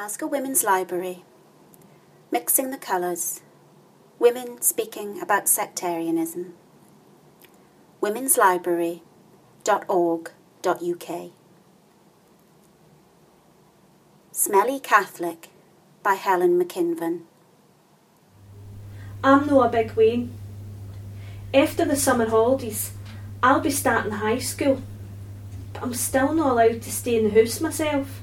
Glasgow Women's Library. Mixing the Colours. Women speaking about sectarianism. womenslibrary.org.uk. Smelly Catholic by Helen McKinvan. I'm no a big. After the summer holidays, I'll be starting high school, but I'm still not allowed to stay in the house myself.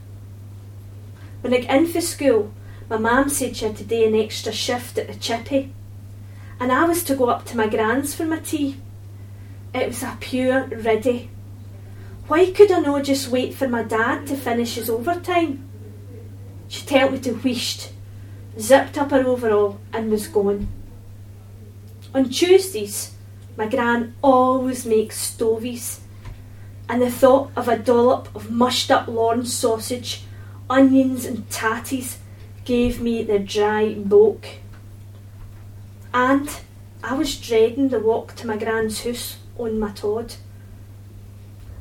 When I got in for school, my mum said she had to do an extra shift at the chippy, and I was to go up to my gran's for my tea. It was a pure riddy. Why could I not just wait for my dad to finish his overtime? She told me to wheeshed, zipped up her overall, and was gone. On Tuesdays, my gran always makes stovies, and the thought of a dollop of mushed up lorne sausage, onions, and tatties gave me the dry bulk. And I was dreading the walk to my gran's house on my Todd.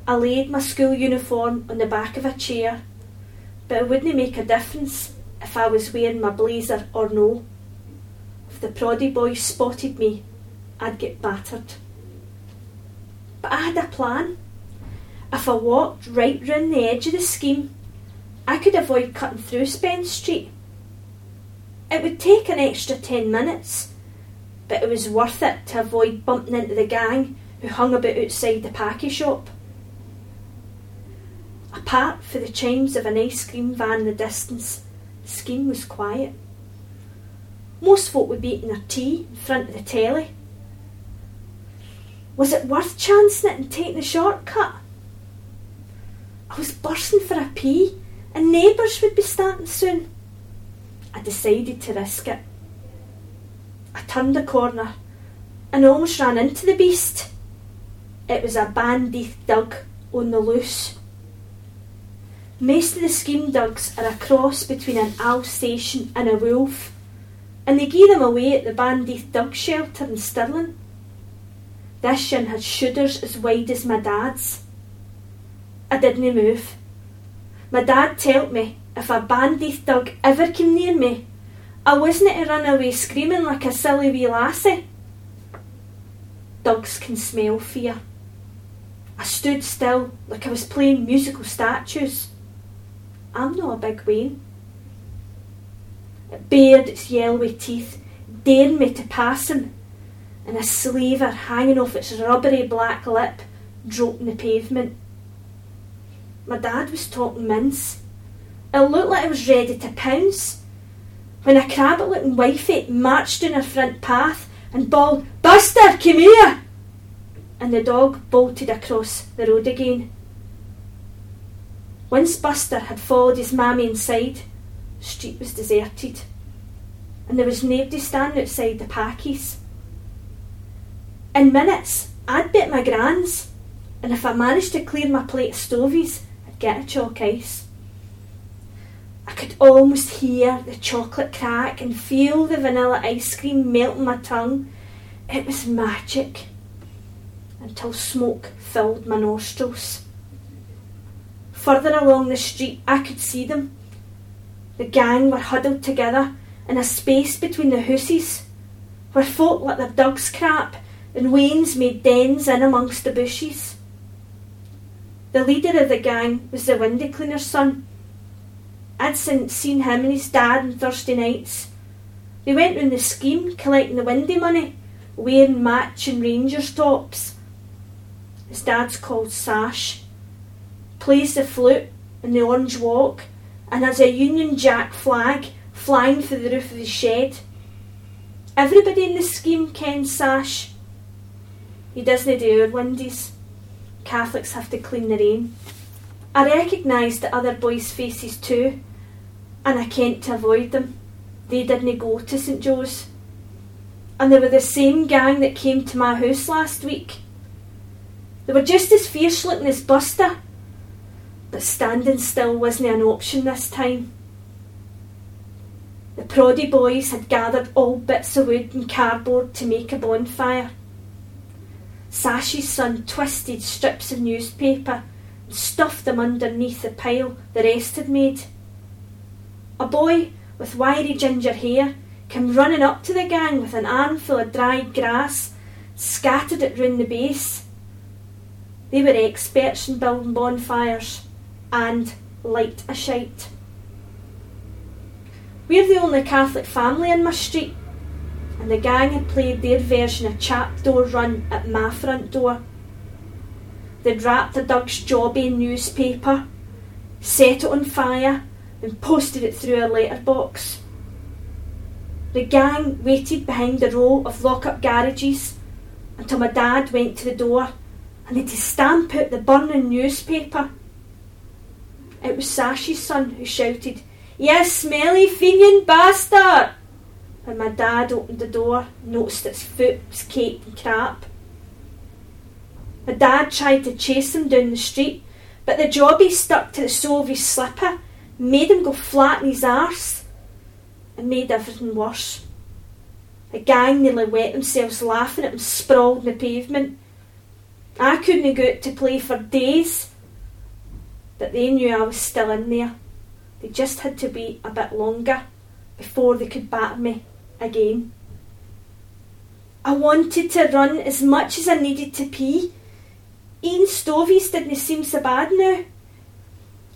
I laid my school uniform on the back of a chair, but it wouldn't make a difference if I was wearing my blazer or no. If the proddy boys spotted me, I'd get battered. But I had a plan. If I walked right round the edge of the scheme, I could avoid cutting through Spence Street. It would take an extra ten minutes, but it was worth it to avoid bumping into the gang who hung about outside the packy shop. Apart for the chimes of an ice cream van in the distance, the scheme was quiet. Most folk would be eating their tea in front of the telly. Was it worth chancing it and taking the shortcut? I was bursting for a pee, and neighbours would be starting soon. I decided to risk it. I turned the corner and almost ran into the beast. It was a bandied dug on the loose. Most of the scheme dugs are a cross between an Alsatian and a wolf, and they give them away at the Bandied Dug shelter in Stirling. This one had shooters as wide as my dad's. I didn't move. My dad telt me if a Bandied Dug ever came near me, I wasn't to run away screaming like a silly wee lassie. Dogs can smell fear. I stood still like I was playing musical statues. I'm not a big Wayne. It bared its yellowy teeth, daring me to pass him, and a slaver hanging off its rubbery black lip dropped the pavement. My dad was talking mince. It looked like I was ready to pounce. When a crabbit looking wifey marched down her front path and bawled, Buster, come here! And the dog bolted across the road again. Once Buster had followed his mammy inside, the street was deserted, and there was nobody standing outside the packies. In minutes, I'd be at my gran's, and if I managed to clear my plate of stovies, get a choc ice. I could almost hear the chocolate crack and feel the vanilla ice cream melt in my tongue. It was magic until smoke filled my nostrils. Further along the street, I could see them. The gang were huddled together in a space between the houses, where folk let their dogs crap and wains made dens in amongst the bushes. The leader of the gang was the window cleaner's son. I'd seen him and his dad on Thursday nights. They went round the scheme collecting the windy money, wearing matching Rangers tops. His dad's called Sash plays the flute in the orange walk and has a Union Jack flag flying through the roof of the shed. Everybody in the scheme kens Sash. He doesn't do our windies. Catholics have to clean their own. I recognised the other boys' faces too, and I kent to avoid them. They didn't go to St Joe's. And they were the same gang that came to my house last week. They were just as fierce looking as Buster, but standing still wasn't an option this time. The proddy boys had gathered all bits of wood and cardboard to make a bonfire. Sash's son twisted strips of newspaper and stuffed them underneath the pile the rest had made. A boy with wiry ginger hair came running up to the gang with an armful of dried grass, scattered it round the base. They were experts in building bonfires and light a shite. We're the only Catholic family in my street, and the gang had played their version of Chapdoor Run at my front door. They'd wrapped the Doug's Jobby newspaper, set it on fire, and posted it through a letterbox. The gang waited behind the row of lock-up garages until my dad went to the door and had to stamp out the burning newspaper. It was Sashy's son who shouted, You smelly Fenian bastard! And my dad opened the door, noticed its foot was caked in crap. My dad tried to chase him down the street, but the jobby stuck to the sole of his slipper, made him go flat in his arse, and made everything worse. The gang nearly wet themselves laughing at him sprawled on the pavement. I couldn't go out to play for days, but they knew I was still in there. They just had to wait a bit longer before they could batter me again. I wanted to run as much as I needed to pee. Eating stovies didn't seem so bad now.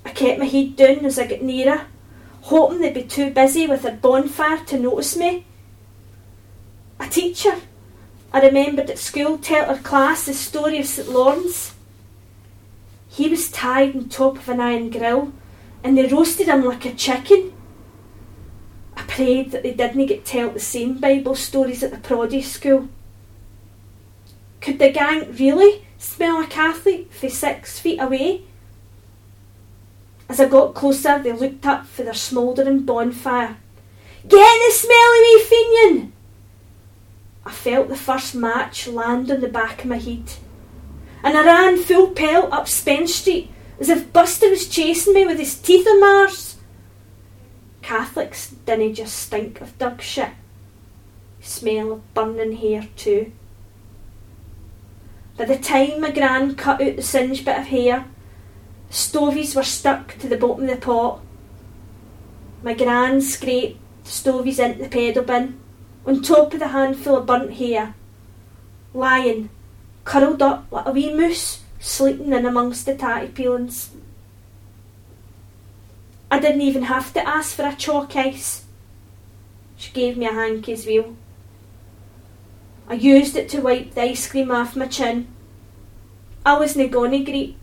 I kept my head down as I got nearer, hoping they'd be too busy with their bonfire to notice me. A teacher, I remembered at school, told our class the story of St Lawrence. He was tied on top of an iron grill, and they roasted him like a chicken. Prayed that they didn't get told the same Bible stories at the Proddy school. Could the gang really smell a Catholic from six feet away? As I got closer, they looked up for their smouldering bonfire. Get the smelly wee Fenian! I felt the first match land on the back of my head, and I ran full pelt up Spence Street as if Buster was chasing me with his teeth on my arse. Catholics didn't just stink of dog shit, smell of burning hair too. By the time my gran cut out the singed bit of hair, stovies were stuck to the bottom of the pot. My gran scraped the stovies into the pedal bin on top of the handful of burnt hair, lying, curled up like a wee moose, sleeping in amongst the tatty peelings. I didn't even have to ask for a choc ice. She gave me a as well. I used it to wipe the ice cream off my chin. I wasn't gonna greet.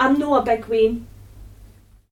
I'm no a big Wayne.